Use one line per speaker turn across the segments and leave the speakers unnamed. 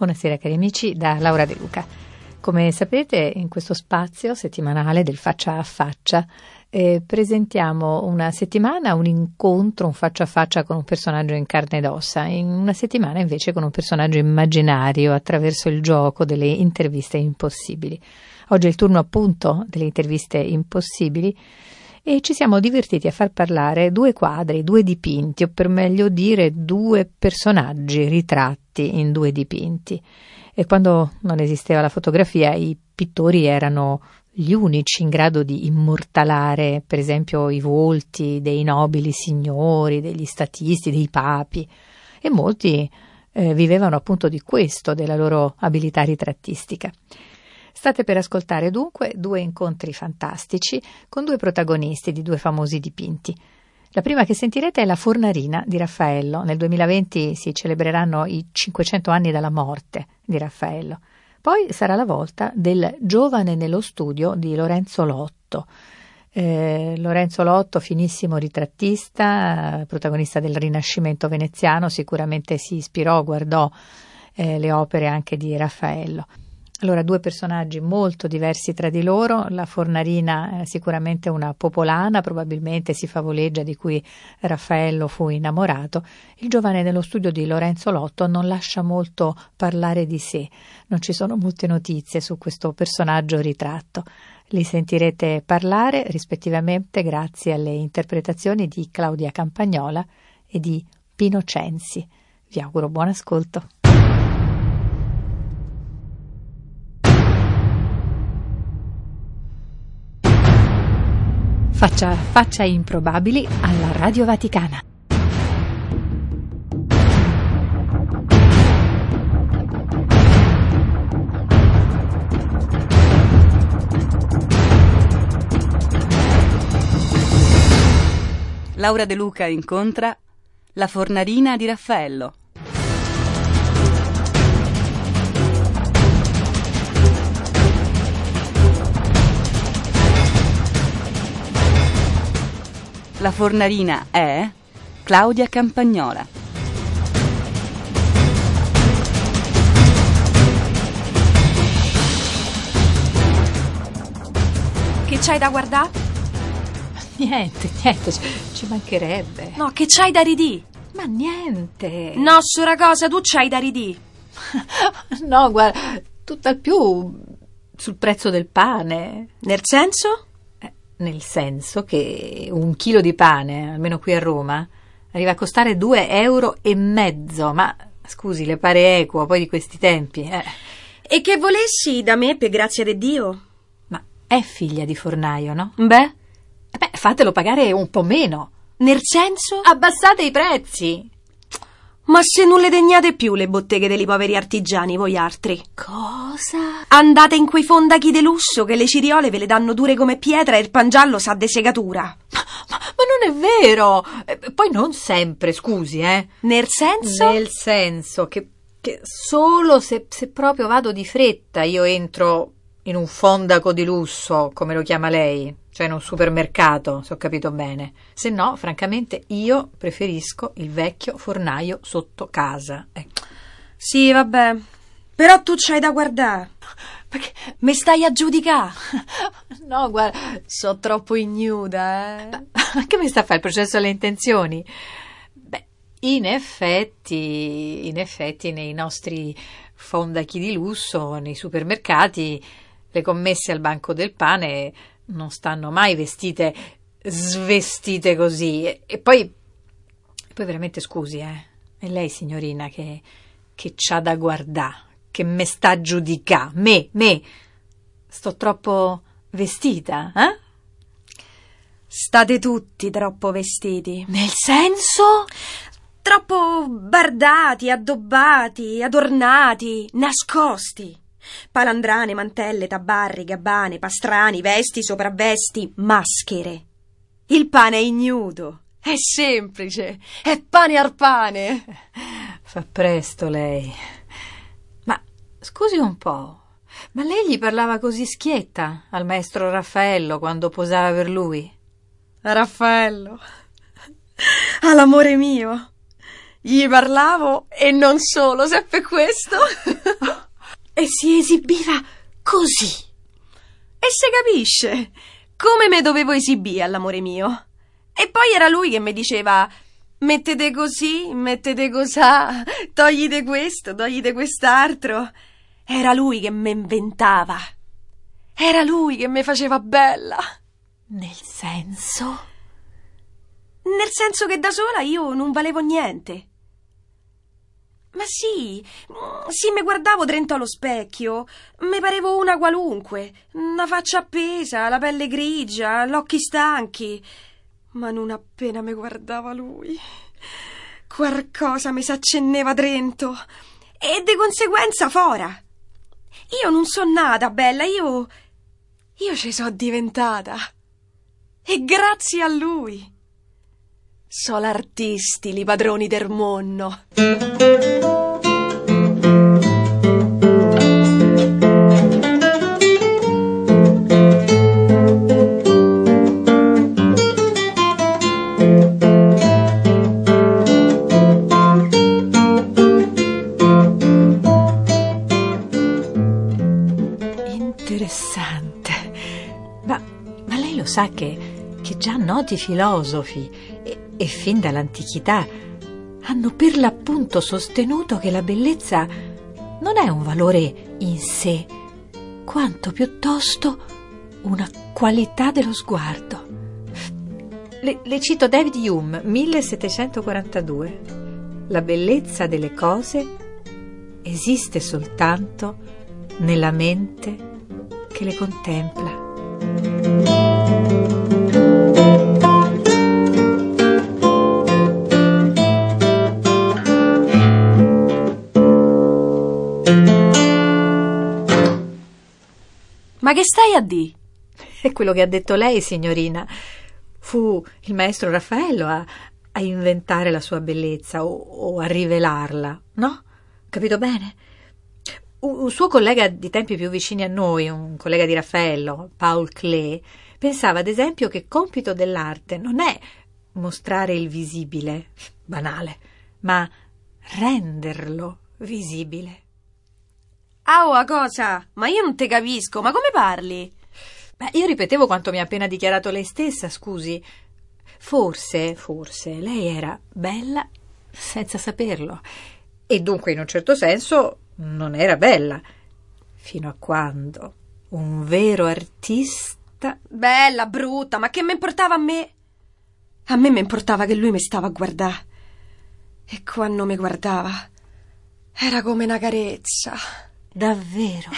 Buonasera cari amici da Laura De Luca. Come sapete in questo spazio settimanale del faccia a faccia eh, presentiamo una settimana un incontro, un faccia a faccia con un personaggio in carne ed ossa, in una settimana invece con un personaggio immaginario attraverso il gioco delle interviste impossibili. Oggi è il turno appunto delle interviste impossibili e ci siamo divertiti a far parlare due quadri, due dipinti, o per meglio dire due personaggi ritratti in due dipinti. E quando non esisteva la fotografia, i pittori erano gli unici in grado di immortalare, per esempio, i volti dei nobili signori, degli statisti, dei papi, e molti eh, vivevano appunto di questo, della loro abilità ritrattistica. State per ascoltare dunque due incontri fantastici con due protagonisti di due famosi dipinti. La prima che sentirete è La Fornarina di Raffaello. Nel 2020 si celebreranno i 500 anni dalla morte di Raffaello. Poi sarà la volta del Giovane nello studio di Lorenzo Lotto. Eh, Lorenzo Lotto, finissimo ritrattista, protagonista del Rinascimento veneziano, sicuramente si ispirò, guardò eh, le opere anche di Raffaello. Allora, due personaggi molto diversi tra di loro. La Fornarina è sicuramente una popolana, probabilmente si favoleggia di cui Raffaello fu innamorato. Il giovane nello studio di Lorenzo Lotto non lascia molto parlare di sé. Non ci sono molte notizie su questo personaggio ritratto. Li sentirete parlare rispettivamente grazie alle interpretazioni di Claudia Campagnola e di Pino Censi. Vi auguro buon ascolto. Faccia faccia improbabili alla Radio Vaticana.
Laura De Luca incontra la fornarina di Raffaello. La fornarina è Claudia Campagnola.
Che c'hai da guardare?
Niente, niente, ci, mancherebbe.
No, che c'hai da ridì?
Ma niente.
No, sora cosa, tu c'hai da ridì.
No, guarda, tutt'al più sul prezzo del pane.
Nel senso?
Nel senso che un chilo di pane, almeno qui a Roma, arriva a costare due euro e mezzo. Ma scusi, le pare equo poi di questi tempi? Eh.
E che volessi da me, per grazia di Dio?
Ma è figlia di fornaio, no?
Beh,
Eh Beh, fatelo pagare un po' meno.
nel senso?
Abbassate i prezzi.
Ma se non le degnate più le botteghe dei poveri artigiani, voi altri.
Cosa?
Andate in quei fondachi de lusso che le ciriole ve le danno dure come pietra e il pangiallo sa de segatura.
Ma, ma non è vero! Eh, Poi non sempre, scusi, eh.
Nel senso?
Nel senso che, che solo se, se proprio vado di fretta io entro in un fondaco di lusso, come lo chiama lei, cioè in un supermercato, se ho capito bene. Se no, francamente, io preferisco il vecchio fornaio sotto casa. Ecco.
Sì, vabbè. Però tu c'hai da guardare.
Perché?
Me stai a giudicare.
No, guarda,
So troppo ignuda, eh.
Ma che mi sta a fare il processo alle intenzioni? Beh, in effetti, in effetti nei nostri fondachi di lusso, nei supermercati, le commesse al banco del pane non stanno mai vestite svestite così. E, e poi, poi veramente scusi, eh. È lei, signorina, che, che c'ha da guardare, che me sta a giudicare. Me, me. Sto troppo vestita, eh?
State tutti troppo vestiti.
Nel senso?
Troppo bardati, addobbati, adornati, nascosti. Palandrane, mantelle, tabarri, gabbane, pastrani, vesti, sopravvesti, maschere. Il pane è ignudo, è semplice, è pane ar pane.
Fa presto lei. Ma scusi un po', ma lei gli parlava così schietta al maestro Raffaello quando posava per lui?
Raffaello, all'amore mio. Gli parlavo e non solo, seppe questo. e si esibiva così. E se capisce come me dovevo esibire all'amore mio. E poi era lui che mi diceva mettete così, mettete cosà, toglite questo, toglite quest'altro. Era lui che mi inventava. Era lui che mi faceva bella.
Nel senso?
Nel senso che da sola io non valevo niente. Ma sì, sì, mi guardavo dentro allo specchio. Mi parevo una qualunque. Una faccia appesa, la pelle grigia, gli occhi stanchi. Ma non appena mi guardava lui, qualcosa mi s'accenneva dentro. E di conseguenza fora. Io non so nata, bella, io. Io ci so diventata. E grazie a lui. So l'artisti, li padroni del monno.
Interessante. Ma, ma lei lo sa che, che già noti filosofi e, fin dall'antichità hanno per l'appunto sostenuto che la bellezza non è un valore in sé, quanto piuttosto una qualità dello sguardo. Le, le cito David Hume, 1742. La bellezza delle cose esiste soltanto nella mente che le contempla.
Ma che stai a di?
È quello che ha detto lei, signorina. Fu il maestro Raffaello a, a inventare la sua bellezza o, o, a rivelarla, no? Capito bene? Un, un suo collega di tempi più vicini a noi, un collega di Raffaello, Paul Klee, pensava ad esempio che compito dell'arte non è mostrare il visibile, banale, ma renderlo visibile.
Oh, cosa? Ma io non te capisco, ma come parli?
Beh, io ripetevo quanto mi ha appena dichiarato lei stessa, scusi. Forse, forse, lei era bella senza saperlo. E dunque, in un certo senso, non era bella. Fino a quando un vero artista.
Bella, brutta, ma che mi importava a me? A me mi importava che lui mi stava a guardare. E quando mi guardava, era come una carezza.
Davvero?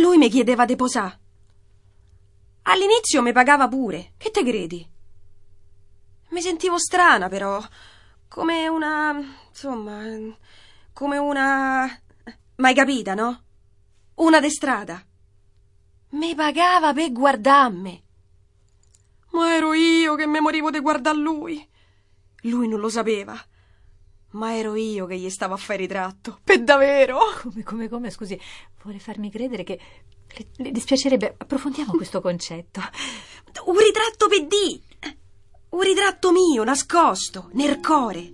Lui mi chiedeva di posà. All'inizio mi pagava pure. Che te credi? Mi sentivo strana, però. Come una. insomma. come una. Mai capita, no? Una de strada. Mi pagava per guardarmi. Ma ero io che mi morivo di guardare lui. Lui non lo sapeva. Ma ero io che gli stavo a fare ritratto. Per davvero?
Come, come, come? Scusi, vuole farmi credere che le, le dispiacerebbe. Approfondiamo questo concetto.
Un ritratto per di. Un ritratto mio, nascosto, nel core.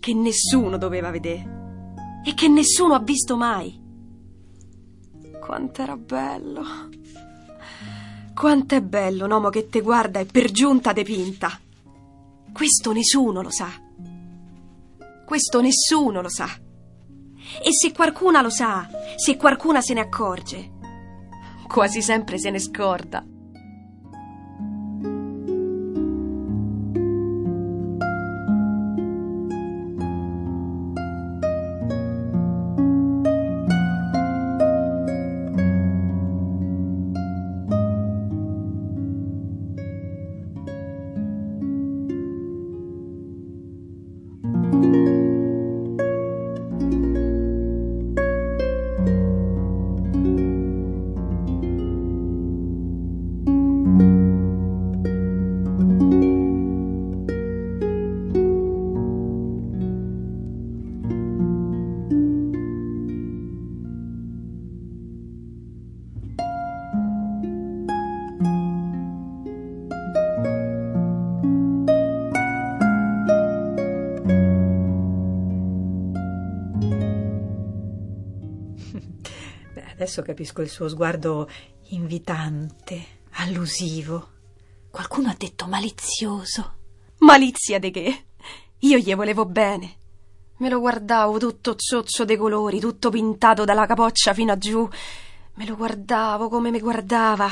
Che nessuno doveva vedere. E che nessuno ha visto mai. Quant'era bello. Quanto è bello un uomo che te guarda e per giunta te pinta. Questo nessuno lo sa. Questo nessuno lo sa. E se qualcuna lo sa, se qualcuna se ne accorge, quasi sempre se ne scorda.
Adesso capisco il suo sguardo invitante, allusivo. Qualcuno ha detto malizioso.
Malizia di che? Io gli volevo bene. Me lo guardavo tutto zozzo dei colori, tutto pintato dalla capoccia fino a giù. Me lo guardavo come mi guardava.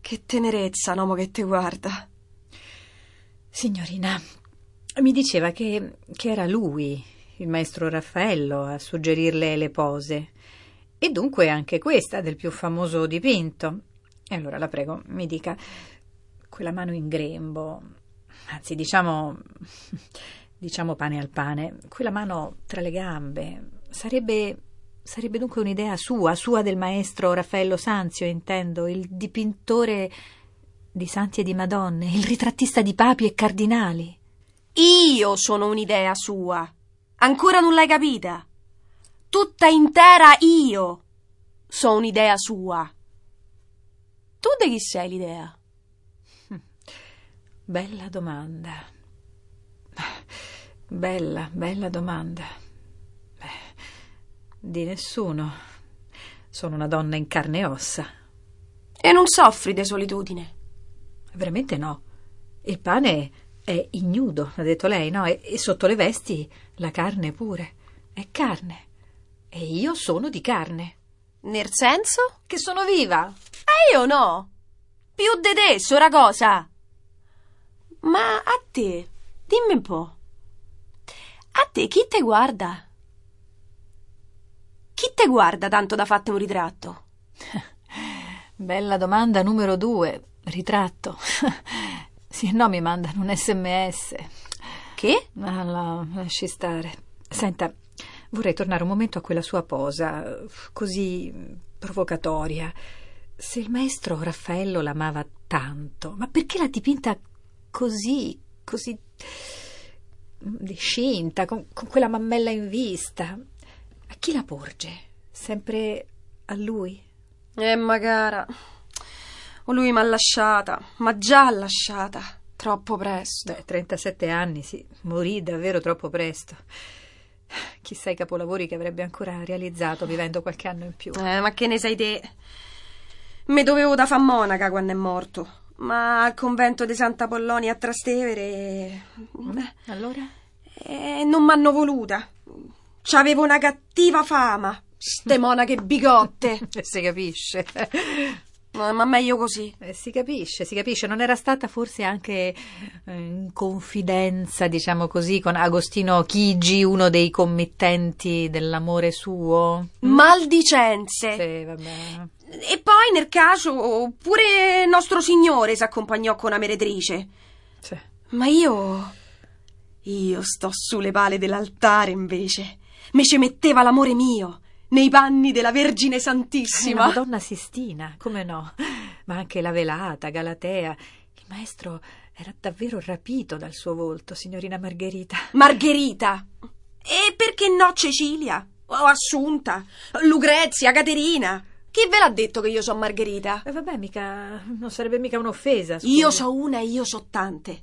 Che tenerezza, un uomo che ti guarda.
Signorina, mi diceva che, che era lui, il maestro Raffaello, a suggerirle le pose. E dunque anche questa del più famoso dipinto. E allora la prego, mi dica, quella mano in grembo, anzi diciamo, diciamo pane al pane, quella mano tra le gambe, sarebbe, sarebbe dunque un'idea sua, sua del maestro Raffaello Sanzio, intendo, il dipintore di santi e di madonne, il ritrattista di papi e cardinali.
Io sono un'idea sua. Ancora non l'hai capita? Tutta intera io sono un'idea sua. Tu di chi sei l'idea?
Bella domanda. Bella, bella domanda. Di nessuno. Sono una donna in carne e ossa.
E non soffri di solitudine?
Veramente no. Il pane è ignudo, ha detto lei, no? E, e sotto le vesti la carne pure. È carne. E io sono di carne.
Nel senso?
Che sono viva.
E io no. Più di te, sora cosa. Ma a te, dimmi un po'. A te chi te guarda? Chi te guarda tanto da fatte un ritratto?
Bella domanda numero due. Ritratto. sì, no, mi mandano un sms.
Che?
Ma no, lasci stare. Senta, vorrei tornare un momento a quella sua posa, così provocatoria. Se il maestro Raffaello l'amava tanto, ma perché l'ha dipinta così, così discinta, con, con quella mammella in vista? A chi la porge? Sempre a lui?
Eh, magara. O lui m'ha lasciata, ma già lasciata. Troppo presto.
Beh, 37 anni, sì, morì davvero troppo presto. Chissà i capolavori che avrebbe ancora realizzato vivendo qualche anno in più.
Eh, ma che ne sai te? Me dovevo da fa monaca quando è morto. Ma al convento di Santa Pollonia a Trastevere.
Mm, allora?
Eh, non m'hanno voluta. C'avevo una cattiva fama. Ste monache bigotte.
si capisce.
Ma, meglio così.
Eh, si capisce, si capisce. Non era stata forse anche eh, in confidenza, diciamo così, con Agostino Chigi, uno dei committenti dell'amore suo?
Maldicenze.
Sì, vabbè.
E poi, nel caso, pure nostro signore si accompagnò con una meretrice.
Sì.
Ma io. Io sto sulle pale dell'altare, invece. Me ci metteva l'amore mio nei panni della Vergine Santissima.
La Madonna Sistina, come no? Ma anche la velata, Galatea. Il maestro era davvero rapito dal suo volto, signorina Margherita.
Margherita! E perché no Cecilia? O Assunta? Lucrezia, Caterina? Chi ve l'ha detto che io sono Margherita?
E eh vabbè, mica. non sarebbe mica un'offesa. Scusi.
Io so una e io so tante.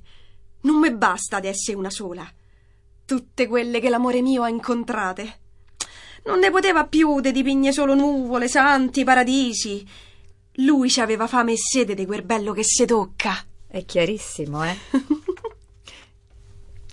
Non mi basta di essere una sola. Tutte quelle che l'amore mio ha incontrate. Non ne poteva più de dipigne solo nuvole, santi, paradisi. Lui ci aveva fame e sede di quel bello che se tocca.
È chiarissimo, eh?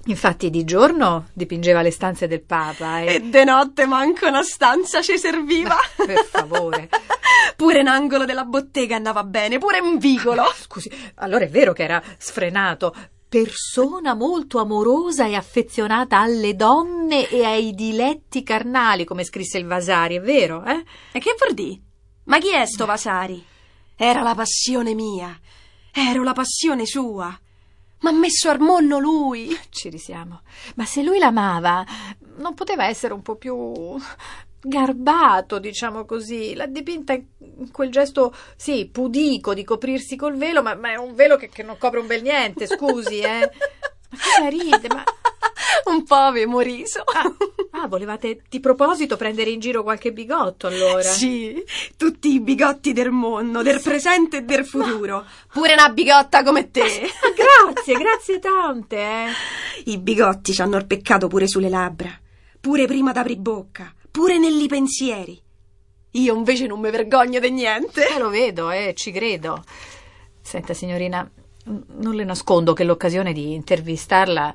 Infatti di giorno dipingeva le stanze del Papa e...
E de notte manco una stanza ci serviva.
per favore.
Pure in angolo della bottega andava bene, pure in vicolo.
Scusi, allora è vero che era sfrenato. Persona molto amorosa e affezionata alle donne e ai diletti carnali, come scrisse il Vasari, è vero, eh?
E che vuol dire? Ma chi è sto Vasari? Era la passione mia. Ero la passione sua. M'ha messo al monno lui.
Ci risiamo. Ma se lui l'amava, non poteva essere un po' più garbato, diciamo così. L'ha dipinta in quel gesto, sì, pudico di coprirsi col velo, ma, ma è un velo che, che, non copre un bel niente, scusi, eh. Ma cosa ride? Ma...
Un po' avevo riso.
Ah, ah, volevate di proposito prendere in giro qualche bigotto allora?
Sì, tutti i bigotti del mondo, del presente e del futuro. Pure una bigotta come te.
grazie, grazie tante. Eh.
I bigotti ci hanno il peccato pure sulle labbra, pure prima d'apri bocca, pure negli pensieri. Io invece non mi vergogno di niente.
Eh, lo vedo, eh, ci credo. Senta, signorina, non le nascondo che l'occasione di intervistarla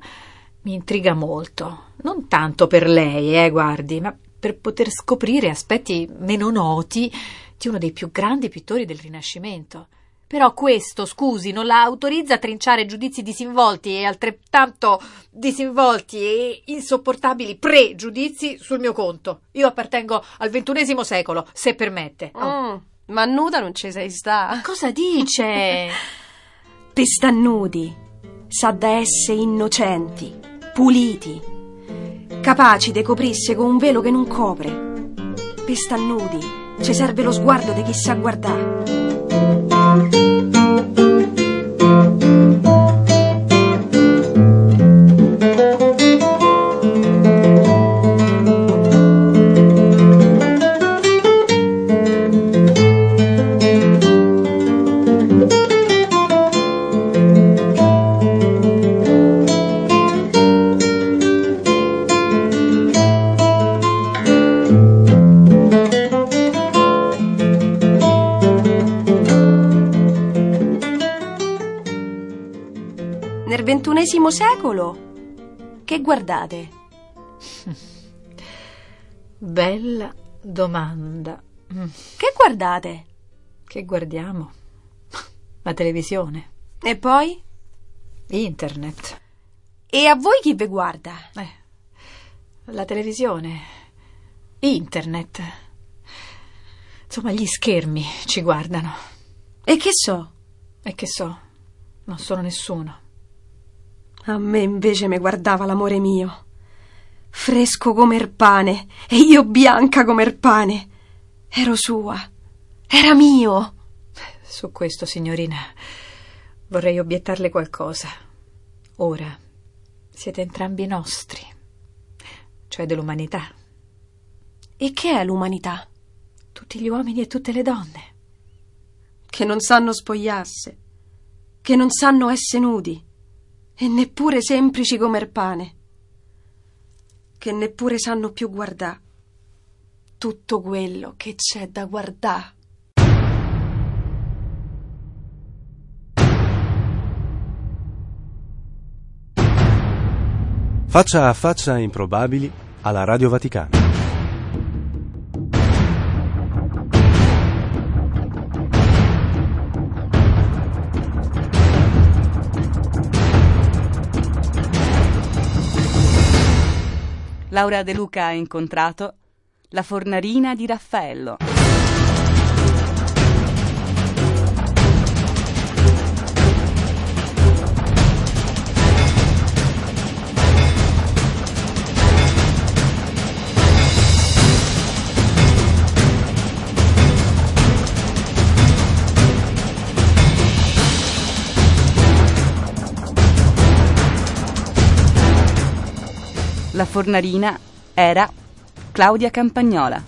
mi intriga molto. Non tanto per lei, eh, guardi, ma per poter scoprire aspetti meno noti di uno dei più grandi pittori del Rinascimento. Però questo, scusi, non la autorizza a trinciare giudizi disinvolti e altrettanto disinvolti e insopportabili pregiudizi sul mio conto. Io appartengo al ventunesimo secolo, se permette.
Oh. Mm, ma nuda non ci sei sta.
Cosa dice?
Pestannudi, sa da essere innocenti, puliti, capaci di coprirsi con un velo che non copre. Pestannudi, ci serve lo sguardo di chi sa guardare. Nel ventunesimo secolo? Che guardate?
Bella domanda.
Che guardate?
Che guardiamo? La televisione,
E poi?
internet,
E a voi chi vi guarda?
eh, la televisione, internet. Insomma, gli schermi ci guardano.
E che so?
E che so, non sono nessuno.
A me invece mi guardava l'amore mio. Fresco come il pane e io bianca come il pane. Ero sua. Era mio.
Su questo, signorina, vorrei obiettarle qualcosa. Ora siete entrambi nostri, cioè dell'umanità,
E che è l'umanità?
tutti gli uomini e tutte le donne.
Che non sanno spogliarsi, che non sanno essere nudi e neppure semplici come il pane, che neppure sanno più guardare tutto quello che c'è da guardare.
Faccia a faccia improbabili alla Radio Vaticana.
Laura De Luca ha incontrato la fornarina di Raffaello. Fornarina era Claudia Campagnola.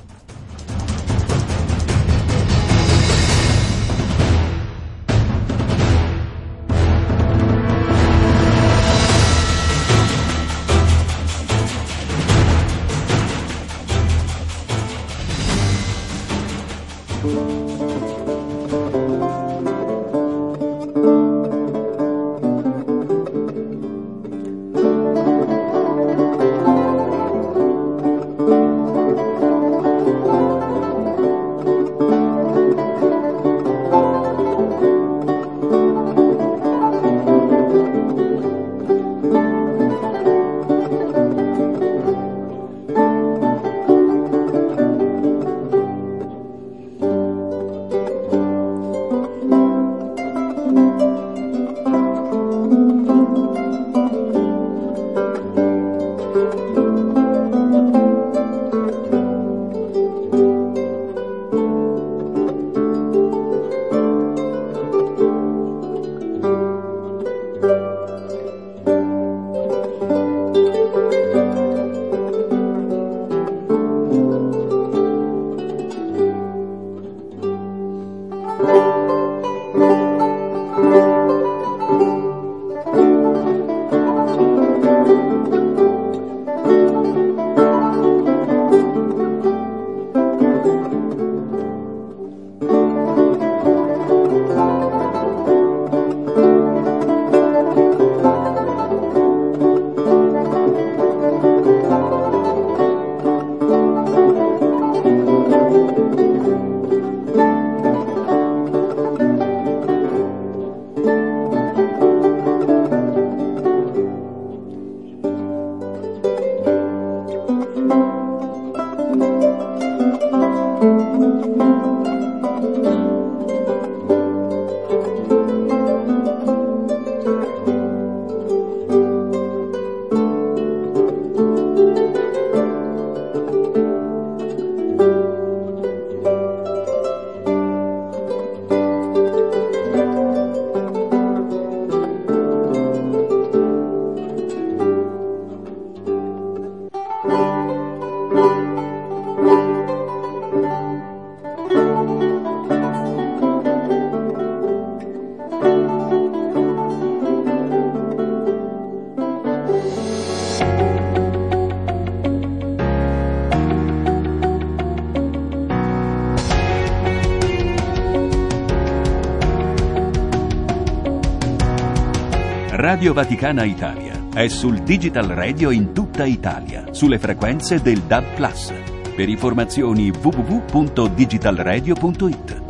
Radio Vaticana Italia è sul Digital Radio in tutta Italia, sulle frequenze del DAB+. Per informazioni www.digitalradio.it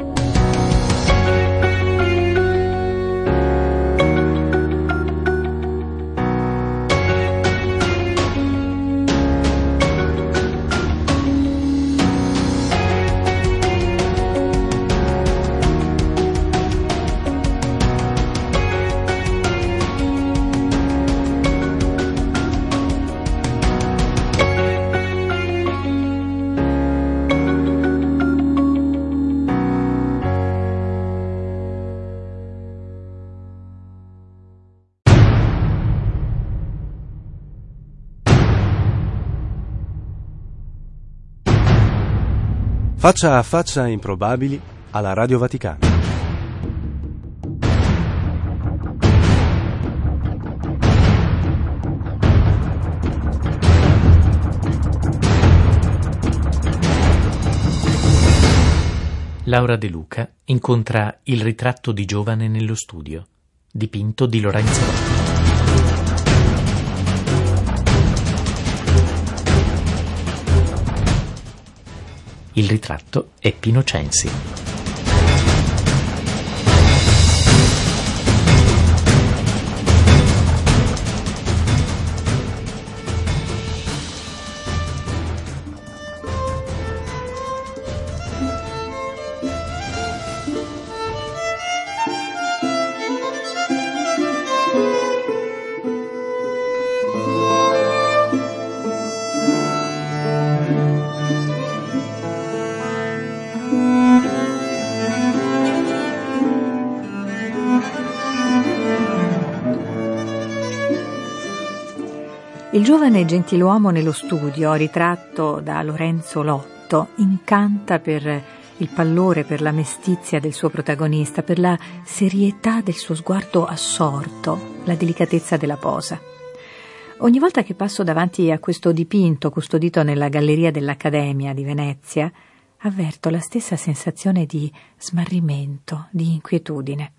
Faccia a faccia improbabili alla Radio Vaticana.
Laura De Luca incontra il ritratto di giovane nello studio, dipinto di Lorenzo Lotti. Il ritratto è Pino Censi.
Giovane gentiluomo nello studio, ritratto da Lorenzo Lotto, incanta per il pallore, per la mestizia del suo protagonista, per la serietà del suo sguardo assorto, la delicatezza della posa. Ogni volta che passo davanti a questo dipinto custodito nella galleria dell'Accademia di Venezia, avverto la stessa sensazione di smarrimento, di inquietudine.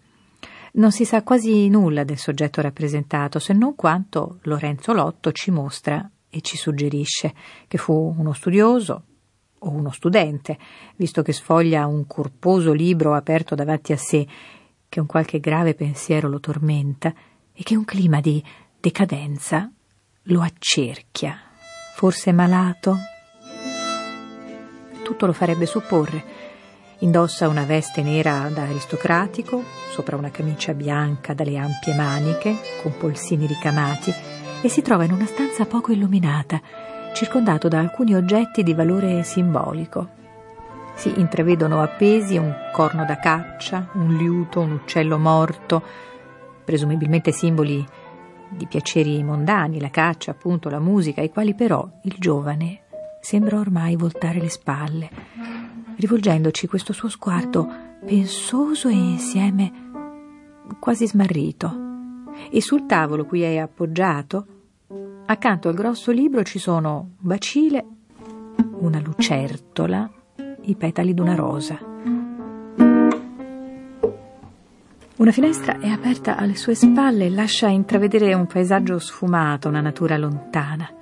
Non si sa quasi nulla del soggetto rappresentato, se non quanto Lorenzo Lotto ci mostra e ci suggerisce che fu uno studioso o uno studente, visto che sfoglia un corposo libro aperto davanti a sé, che un qualche grave pensiero lo tormenta e che un clima di decadenza lo accerchia. Forse malato? Tutto lo farebbe supporre. Indossa una veste nera da aristocratico, sopra una camicia bianca dalle ampie maniche, con polsini ricamati, e si trova in una stanza poco illuminata, circondato da alcuni oggetti di valore simbolico. Si intravedono appesi un corno da caccia, un liuto, un uccello morto, presumibilmente simboli di piaceri mondani, la caccia, appunto, la musica, ai quali però il giovane sembra ormai voltare le spalle rivolgendoci questo suo sguardo pensoso e insieme quasi smarrito. E sul tavolo cui è appoggiato, accanto al grosso libro ci sono un bacile, una lucertola, i petali d'una rosa. Una finestra è aperta alle sue spalle e lascia intravedere un paesaggio sfumato, una natura lontana.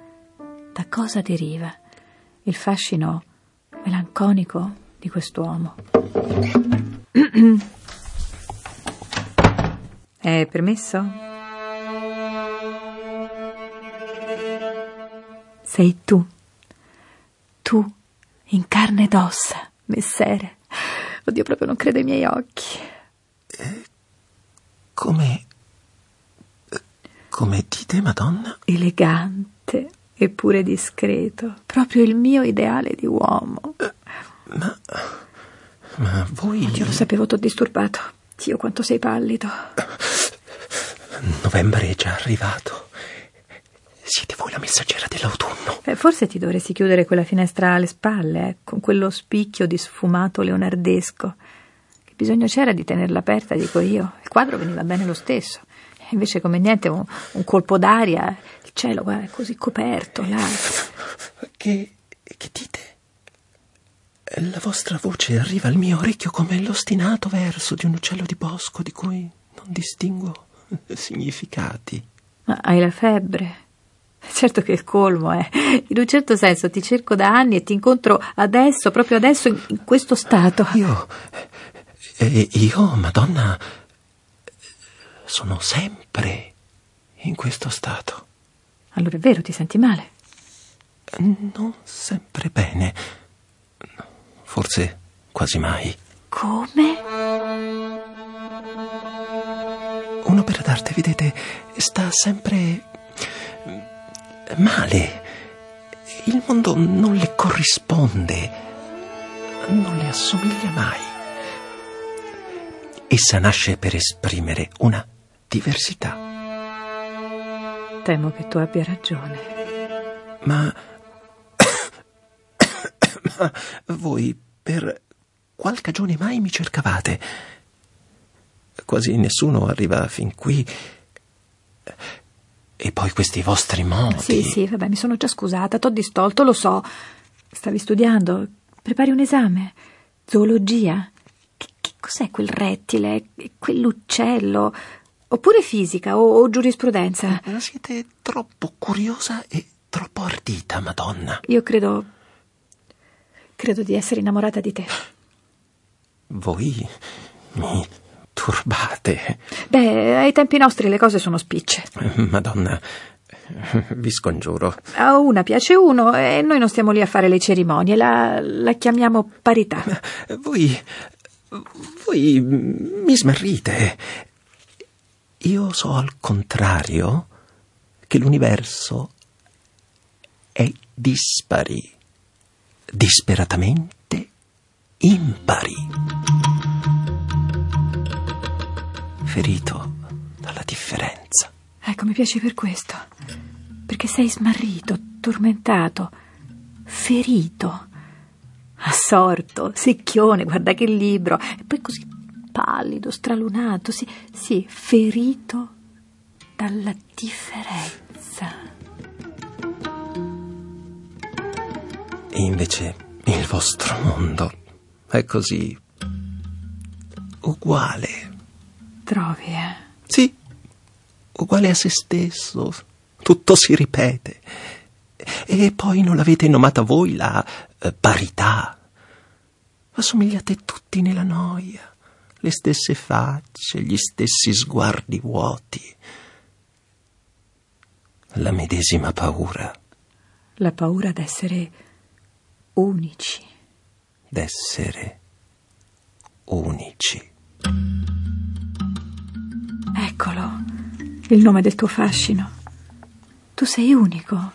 Da cosa deriva il fascino melanconico di quest'uomo. È permesso? Sei tu, tu in carne ed ossa, messere. Oddio, proprio non credo ai miei occhi.
Come. come dite, Madonna?
Elegante eppure discreto, proprio il mio ideale di uomo.
Ma. ma voi.
Oddio, lo sapevo, t'ho disturbato. Dio, quanto sei pallido.
Novembre è già arrivato. Siete voi la messaggera dell'autunno.
Eh, forse ti dovresti chiudere quella finestra alle spalle, eh, con quello spicchio di sfumato leonardesco. Che bisogno c'era di tenerla aperta, dico io. Il quadro veniva bene lo stesso. Invece, come niente, un, un colpo d'aria, cielo guarda, è così coperto là.
Che. che dite? La vostra voce arriva al mio orecchio come l'ostinato verso di un uccello di bosco di cui non distingo significati.
Ma hai la febbre? Certo che è il colmo, eh. In un certo senso ti cerco da anni e ti incontro adesso, proprio adesso, in, questo stato.
Io. io, Madonna. Sono sempre in questo stato.
Allora è vero, ti senti male?
Non sempre bene. Forse quasi mai.
Come?
Un'opera d'arte, vedete, sta sempre male. Il mondo non le corrisponde, non le assomiglia mai. Essa nasce per esprimere una diversità.
Temo che tu abbia ragione.
Ma... Ma voi per qual cagione mai mi cercavate? Quasi nessuno arriva fin qui. E poi questi vostri modi.
Sì, sì, vabbè, mi sono già scusata, t'ho distolto, lo so. Stavi studiando? Prepari un esame? Zoologia? Che, che cos'è quel rettile? Quell'uccello? Oppure fisica o, o giurisprudenza?
Ma siete troppo curiosa e troppo ardita, Madonna.
Io credo. credo di essere innamorata di te.
Voi mi turbate.
Beh, ai tempi nostri le cose sono spicce.
Madonna, vi scongiuro.
A una piace uno e noi non stiamo lì a fare le cerimonie, la, la chiamiamo parità.
Voi. voi mi smarrite. Io so al contrario che l'universo è dispari, disperatamente impari. Ferito dalla differenza.
Ecco, mi piace per questo. Perché sei smarrito, tormentato, ferito, assorto, secchione, guarda che libro. E poi così pallido, stralunato, sì, sì, ferito dalla differenza.
E invece il vostro mondo è così uguale.
Trovi, eh?
Sì, uguale a se stesso. Tutto si ripete. E poi non l'avete nomata voi la eh, parità. Assomigliate tutti nella noia, le stesse facce, gli stessi sguardi vuoti. La medesima paura
La paura d'essere unici.
d'essere unici.
Eccolo, il nome del tuo fascino. Tu sei unico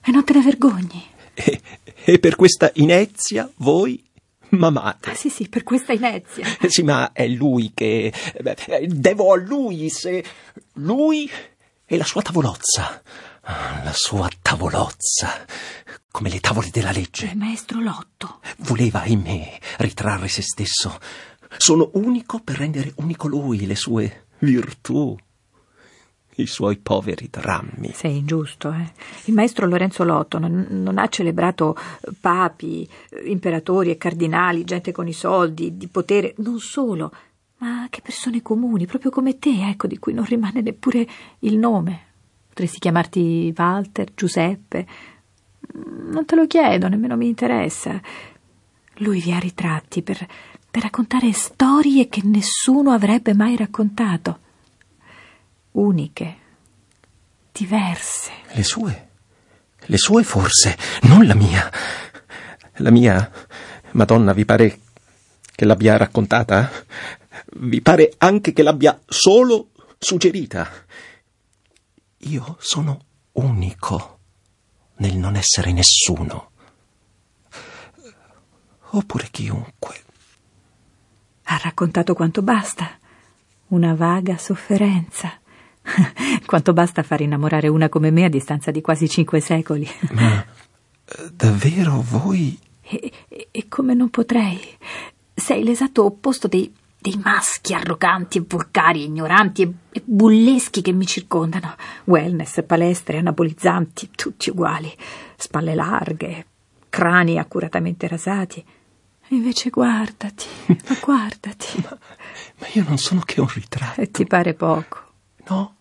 e non te ne vergogni.
E, e per questa inezia voi m'amate.
Ah, sì, sì, per questa inezia.
Sì, ma è lui che. beh, Devo a lui se. Lui e la sua tavolozza. Ah, La sua tavolozza. Come le tavole della legge.
Il maestro Lotto.
Voleva, ahimè, ritrarre se stesso. Sono unico per rendere unico lui, le sue virtù, i suoi poveri drammi.
Sei ingiusto, eh? Il maestro Lorenzo Lotto non, non ha celebrato papi, imperatori e cardinali, gente con i soldi, di potere, non solo, ma anche persone comuni, proprio come te, ecco, di cui non rimane neppure il nome. Potresti chiamarti Walter, Giuseppe. Non te lo chiedo, nemmeno mi interessa. Lui vi ha ritratti per, per raccontare storie che nessuno avrebbe mai raccontato. Uniche, diverse.
Le sue? Le sue forse, non la mia. La mia, Madonna, vi pare che l'abbia raccontata? Vi pare anche che l'abbia solo suggerita? Io sono unico nel non essere nessuno. Oppure chiunque.
Ha raccontato quanto basta. Una vaga sofferenza. quanto basta far innamorare una come me a distanza di quasi cinque secoli.
Ma eh, davvero voi
E, e- e come non potrei? Sei l'esatto opposto dei, dei maschi arroganti e volgari, ignoranti e, e bulleschi che mi circondano. Wellness, palestre, anabolizzanti, tutti uguali. Spalle larghe, crani accuratamente rasati. Invece guardati, ma guardati.
Ma io non sono che un ritratto.
E ti pare poco.
No,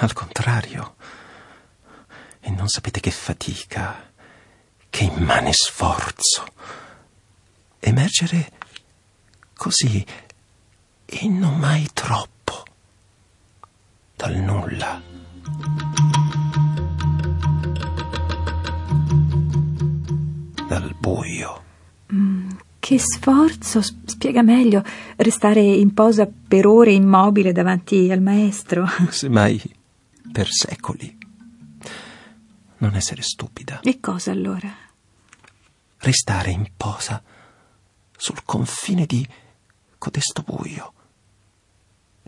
al contrario. E non sapete che fatica, che immane sforzo. Emergere così e non mai troppo dal nulla. Dal buio.
Che sforzo, spiega meglio, restare in posa per ore immobile davanti al maestro.
Semmai per secoli. Non essere stupida.
E cosa allora?
Restare in posa sul confine di codesto buio.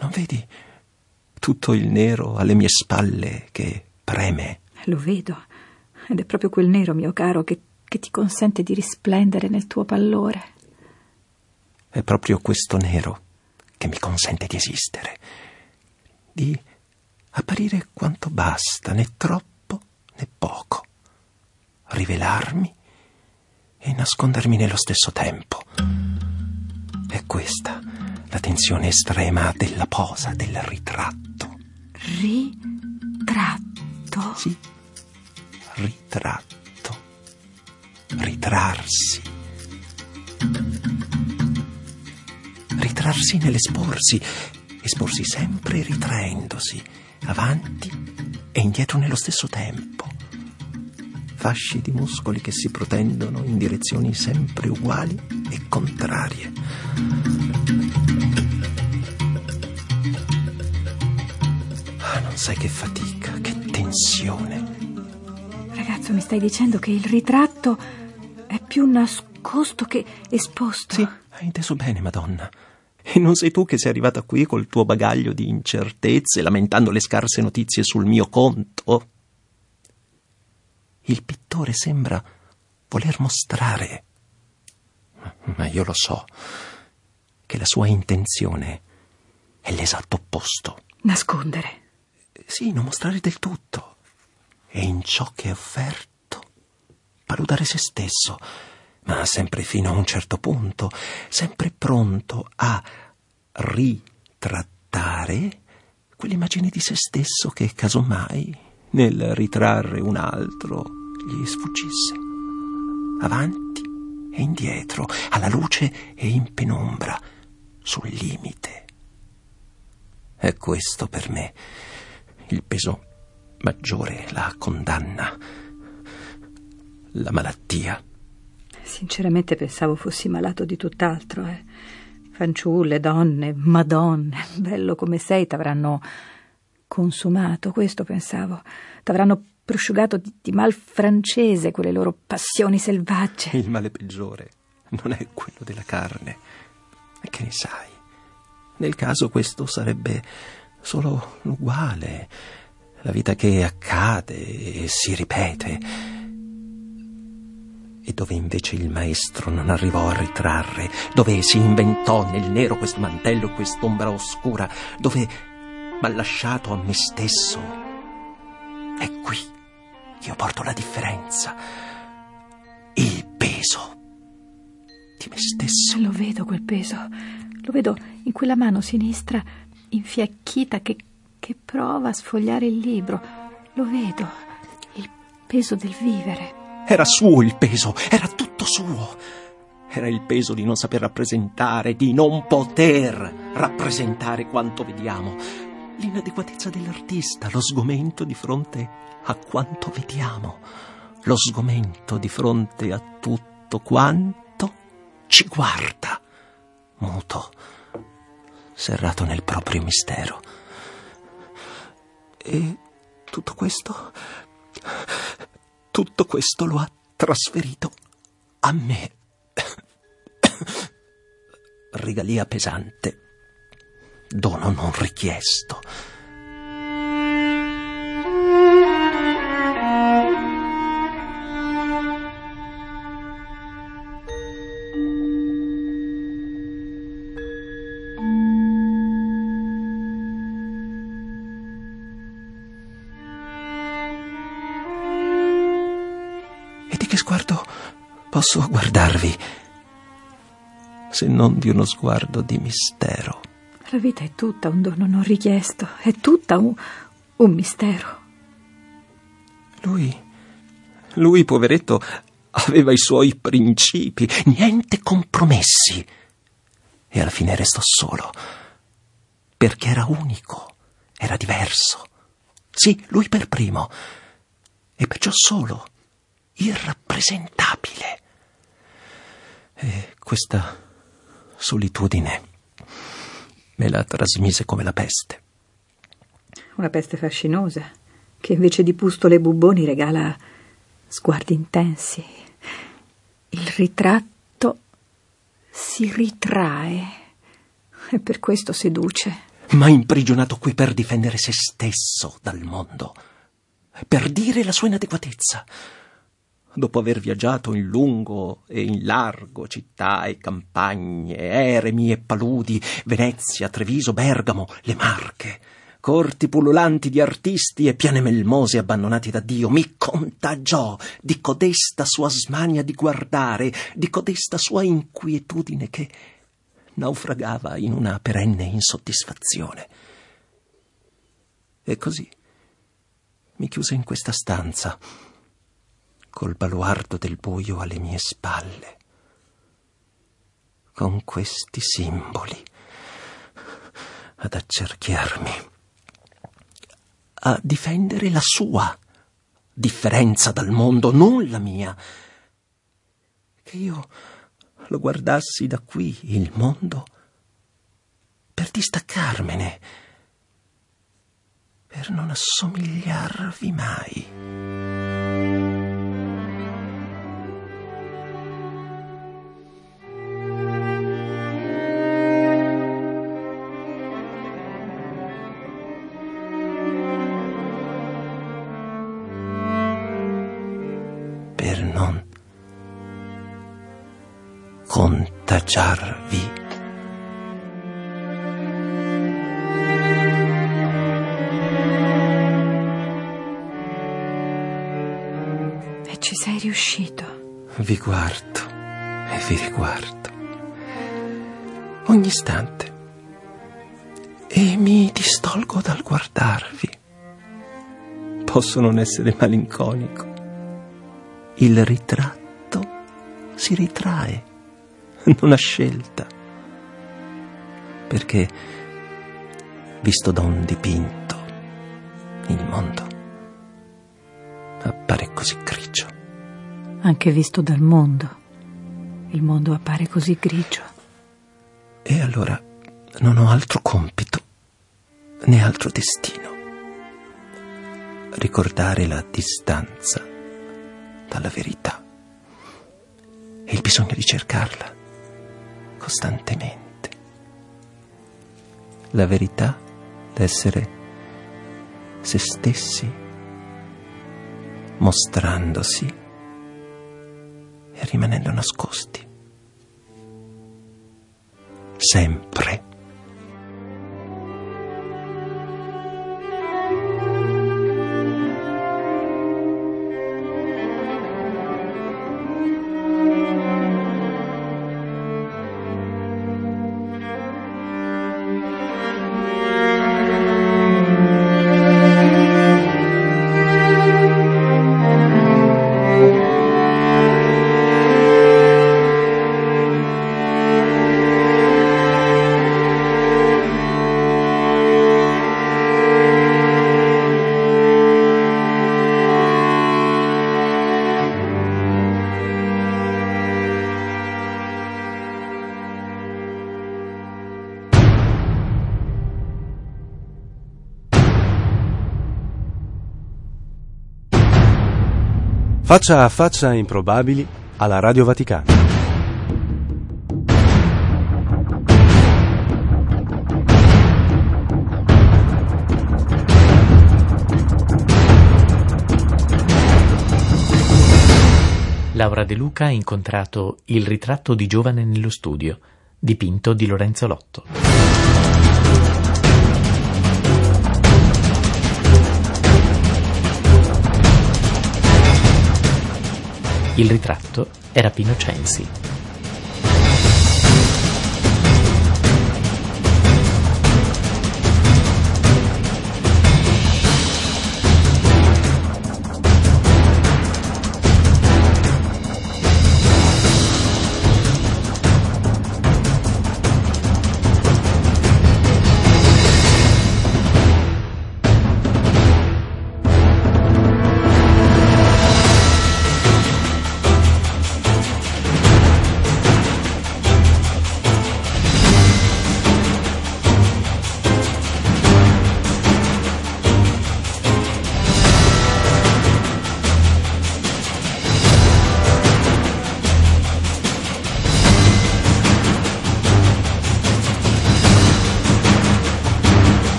Non vedi tutto il nero alle mie spalle che preme?
Lo vedo. Ed è proprio quel nero, mio caro, che, che ti consente di risplendere nel tuo pallore.
È proprio questo nero che mi consente di esistere, di apparire quanto basta, né troppo né poco, rivelarmi e nascondermi nello stesso tempo. È questa la tensione estrema della posa, del ritratto.
Ritratto?
Sì, ritratto. Ritrarsi. Ritrarsi nell'esporsi, esporsi sempre ritraendosi, avanti e indietro nello stesso tempo. Fasci di muscoli che si protendono in direzioni sempre uguali e contrarie. Ah, non sai che fatica, che tensione.
Ragazzo, mi stai dicendo che il ritratto è più nascosto che esposto?
Sì, hai inteso bene, Madonna. E non sei tu che sei arrivata qui col tuo bagaglio di incertezze, lamentando le scarse notizie sul mio conto? Il pittore sembra voler mostrare, ma- io lo so, che la sua intenzione è l'esatto opposto.
Nascondere.
Sì, non mostrare del tutto. E in ciò che è offerto, paludare se stesso, ma sempre fino a un certo punto, sempre pronto a ritrattare quell'immagine di se stesso che casomai, nel ritrarre un altro, gli sfuggisse. Avanti e indietro, alla luce e in penombra, sul limite. È questo per me il peso maggiore, la condanna, la malattia.
Sinceramente pensavo fossi malato di tutt'altro, eh. Fanciulle, donne, madonne, bello come sei, t'avranno consumato, questo pensavo. T'avranno prosciugato di, di mal francese quelle loro passioni selvagge.
Il male peggiore non è quello della carne. E che ne sai? Nel caso questo sarebbe solo l'uguale, la vita che accade e si ripete. E dove invece il maestro non arrivò a ritrarre, dove si inventò nel nero questo mantello, quest'ombra oscura, dove m'ha lasciato a me stesso. È qui che io porto la differenza, il peso di me stesso.
Lo vedo quel peso, lo vedo in quella mano sinistra infiacchita che, che prova a sfogliare il libro. Lo vedo, il peso del vivere.
Era suo il peso, era tutto suo. Era il peso di non saper rappresentare, di non poter rappresentare quanto vediamo. L'inadeguatezza dell'artista, lo sgomento di fronte a quanto vediamo, lo sgomento di fronte a tutto quanto ci guarda, muto, serrato nel proprio mistero. E tutto questo tutto questo lo ha trasferito a me. Regalia pesante, dono non richiesto. Posso guardarvi? Se non di uno sguardo di mistero.
La vita è tutta un dono non richiesto, è tutta un, un mistero.
Lui, lui, poveretto, aveva i suoi principi, niente compromessi. E alla fine restò solo, perché era unico, era diverso. Sì, lui per primo, e perciò solo, irrappresentabile. E questa solitudine me la trasmise come la peste.
Una peste fascinosa, che invece di pustole e bubboni regala sguardi intensi. Il ritratto si ritrae e per questo seduce.
Ma imprigionato qui per difendere se stesso dal mondo, per dire la sua inadeguatezza dopo aver viaggiato in lungo e in largo città e campagne, eremi e paludi, Venezia, Treviso, Bergamo, le Marche, corti pullulanti di artisti e piane melmose abbandonati da Dio, mi contagiò di codesta sua smania di guardare, di codesta sua inquietudine che naufragava in una perenne insoddisfazione. E così mi chiuse in questa stanza, col baluardo del buio alle mie spalle, con questi simboli ad accerchiarmi, a difendere la sua differenza dal mondo, non la mia. Che io lo guardassi da qui, il mondo, per distaccarmene, per non assomigliarvi mai. Contagiarvi.
E ci sei riuscito.
Vi guardo e vi riguardo ogni istante e mi distolgo dal guardarvi. Posso non essere malinconico. Il ritratto si ritrae, non ha scelta, perché visto da un dipinto il mondo appare così grigio.
Anche visto dal mondo, il mondo appare così grigio.
E allora non ho altro compito né altro destino. Ricordare la distanza dalla verità e il bisogno di cercarla costantemente. La verità d'essere se stessi, mostrandosi e rimanendo nascosti. Sempre.
Faccia a faccia improbabili alla Radio Vaticana.
Laura De Luca ha incontrato il ritratto di giovane nello studio, dipinto di Lorenzo Lotto. Il ritratto era Pino Censi.